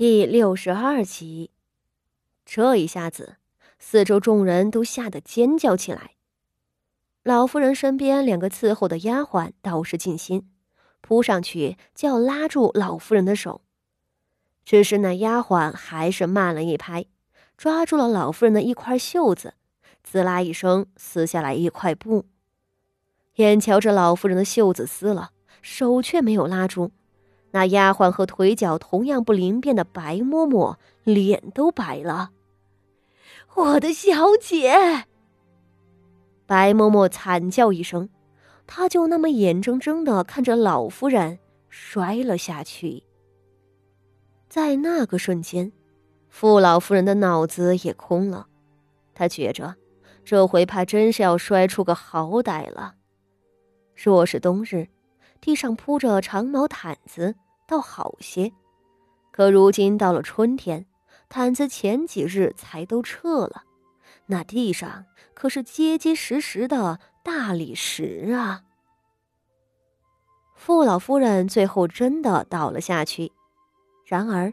第六十二集，这一下子，四周众人都吓得尖叫起来。老夫人身边两个伺候的丫鬟倒是尽心，扑上去就要拉住老夫人的手，只是那丫鬟还是慢了一拍，抓住了老夫人的一块袖子，滋啦一声撕下来一块布。眼瞧着老夫人的袖子撕了，手却没有拉住。那丫鬟和腿脚同样不灵便的白嬷嬷脸都白了。我的小姐！白嬷嬷惨叫一声，她就那么眼睁睁的看着老夫人摔了下去。在那个瞬间，傅老夫人的脑子也空了，她觉着这回怕真是要摔出个好歹了。若是冬日，地上铺着长毛毯子，倒好些。可如今到了春天，毯子前几日才都撤了，那地上可是结结实实的大理石啊！傅老夫人最后真的倒了下去，然而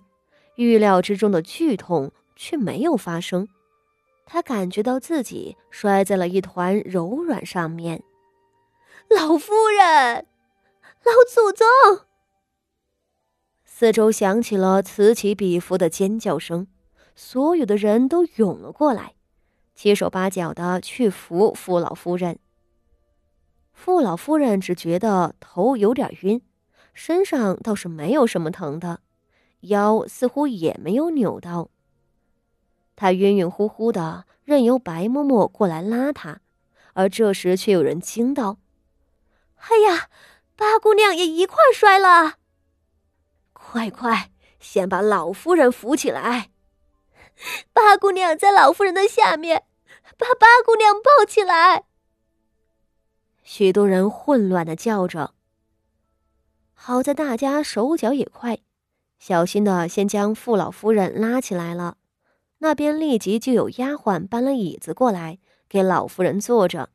预料之中的剧痛却没有发生。她感觉到自己摔在了一团柔软上面。老夫人。老祖宗！四周响起了此起彼伏的尖叫声，所有的人都涌了过来，七手八脚的去扶傅老夫人。傅老夫人只觉得头有点晕，身上倒是没有什么疼的，腰似乎也没有扭到。她晕晕乎乎的，任由白嬷嬷过来拉她，而这时却有人惊道：“哎呀！”八姑娘也一块摔了，快快，先把老夫人扶起来。八姑娘在老夫人的下面，把八姑娘抱起来。许多人混乱的叫着。好在大家手脚也快，小心的先将傅老夫人拉起来了。那边立即就有丫鬟搬了椅子过来，给老夫人坐着。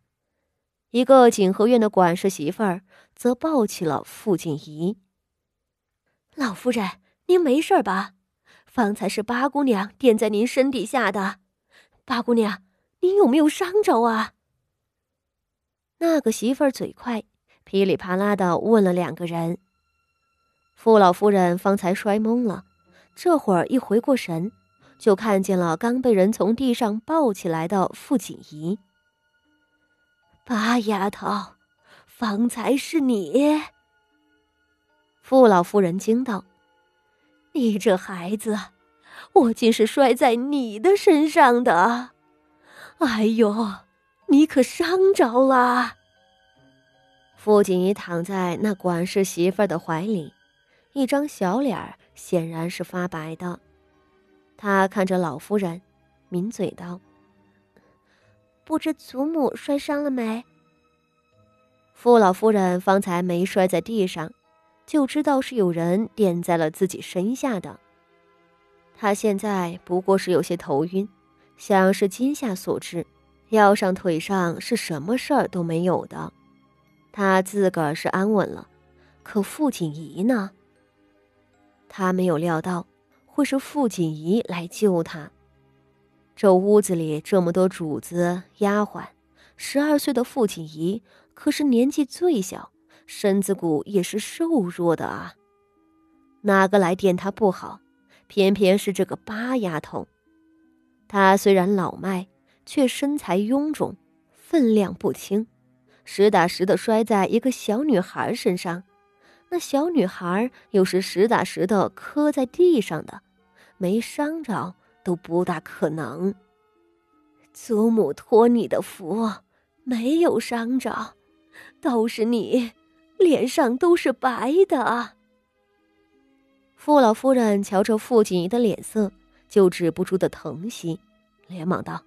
一个景和院的管事媳妇儿则抱起了傅锦仪。老夫人，您没事吧？方才是八姑娘垫在您身底下的。八姑娘，您有没有伤着啊？那个媳妇儿嘴快，噼里啪啦的问了两个人。傅老夫人方才摔懵了，这会儿一回过神，就看见了刚被人从地上抱起来的傅锦仪。八丫头，方才是你。傅老夫人惊道：“你这孩子，我竟是摔在你的身上的！哎呦，你可伤着了。”傅锦衣躺在那管事媳妇的怀里，一张小脸显然是发白的。他看着老夫人，抿嘴道。不知祖母摔伤了没？傅老夫人方才没摔在地上，就知道是有人垫在了自己身下的。她现在不过是有些头晕，想是惊吓所致，腰上腿上是什么事儿都没有的。她自个儿是安稳了，可傅锦仪呢？她没有料到会是傅锦仪来救她。这屋子里这么多主子丫鬟，十二岁的傅锦仪可是年纪最小，身子骨也是瘦弱的啊。哪个来垫她不好？偏偏是这个八丫头。她虽然老迈，却身材臃肿，分量不轻，实打实的摔在一个小女孩身上，那小女孩又是实打实的磕在地上的，没伤着。都不大可能。祖母托你的福，没有伤着，倒是你脸上都是白的。傅老夫人瞧着傅锦仪的脸色，就止不住的疼惜，连忙道：“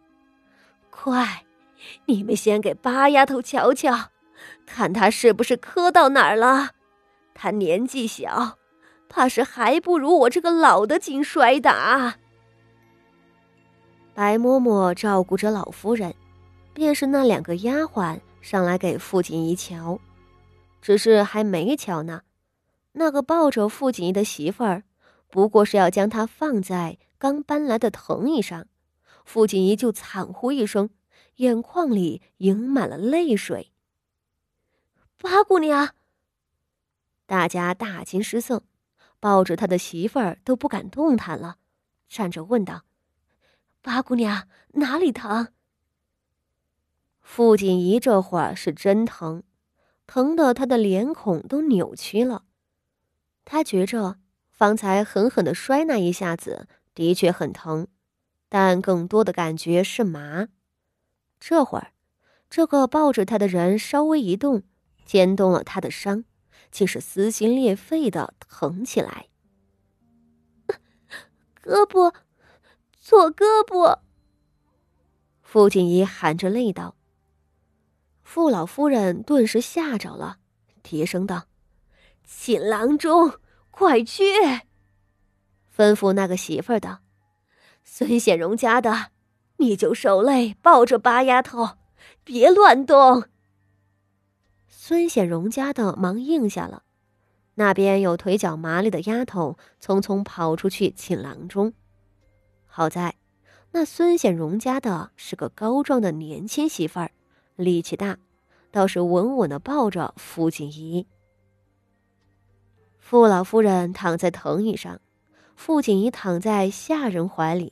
快，你们先给八丫头瞧瞧，看她是不是磕到哪儿了。她年纪小，怕是还不如我这个老的紧摔打。”白嬷嬷照顾着老夫人，便是那两个丫鬟上来给傅锦仪瞧，只是还没瞧呢，那个抱着傅锦仪的媳妇儿不过是要将他放在刚搬来的藤椅上，傅锦仪就惨呼一声，眼眶里盈满了泪水。八姑娘，大家大惊失色，抱着他的媳妇儿都不敢动弹了，站着问道：“八姑娘哪里疼？”傅锦仪这会儿是真疼，疼得他的脸孔都扭曲了。他觉着方才狠狠的摔那一下子的确很疼，但更多的感觉是麻。这会儿，这个抱着他的人稍微一动，牵动了他的伤，竟是撕心裂肺的疼起来。胳膊，左胳膊！傅锦仪含着泪道。傅老夫人顿时吓着了，低声道：“请郎中快去！”吩咐那个媳妇儿道：“孙显荣家的，你就受累抱着八丫头，别乱动。”孙显荣家的忙应下了。那边有腿脚麻利的丫头匆匆跑出去请郎中。好在，那孙显荣家的是个高壮的年轻媳妇儿。力气大，倒是稳稳的抱着傅锦仪。傅老夫人躺在藤椅上，傅锦仪躺在下人怀里，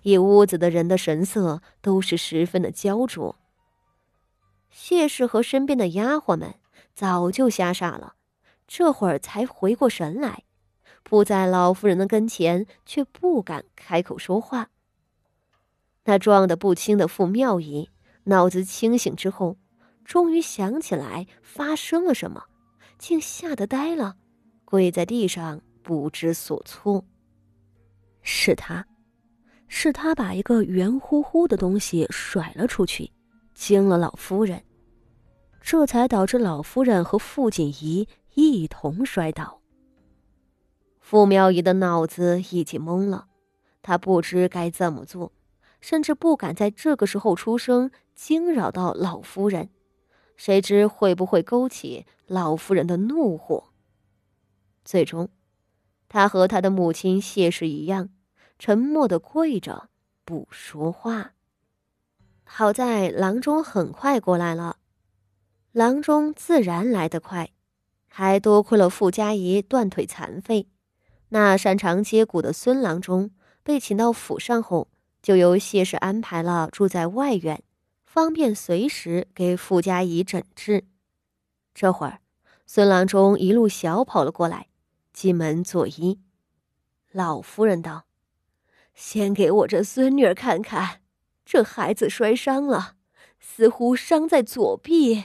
一屋子的人的神色都是十分的焦灼。谢氏和身边的丫鬟们早就吓傻了，这会儿才回过神来，扑在老夫人的跟前，却不敢开口说话。那撞得不轻的傅妙仪。脑子清醒之后，终于想起来发生了什么，竟吓得呆了，跪在地上不知所措。是他，是他把一个圆乎乎的东西甩了出去，惊了老夫人，这才导致老夫人和傅锦仪一同摔倒。傅妙仪的脑子已经懵了，她不知该怎么做。甚至不敢在这个时候出声惊扰到老夫人，谁知会不会勾起老夫人的怒火？最终，他和他的母亲谢氏一样，沉默的跪着不说话。好在郎中很快过来了，郎中自然来得快，还多亏了傅家仪断腿残废，那擅长接骨的孙郎中被请到府上后。就由谢氏安排了住在外院，方便随时给傅家仪诊治。这会儿，孙郎中一路小跑了过来，进门作揖。老夫人道：“先给我这孙女儿看看，这孩子摔伤了，似乎伤在左臂。”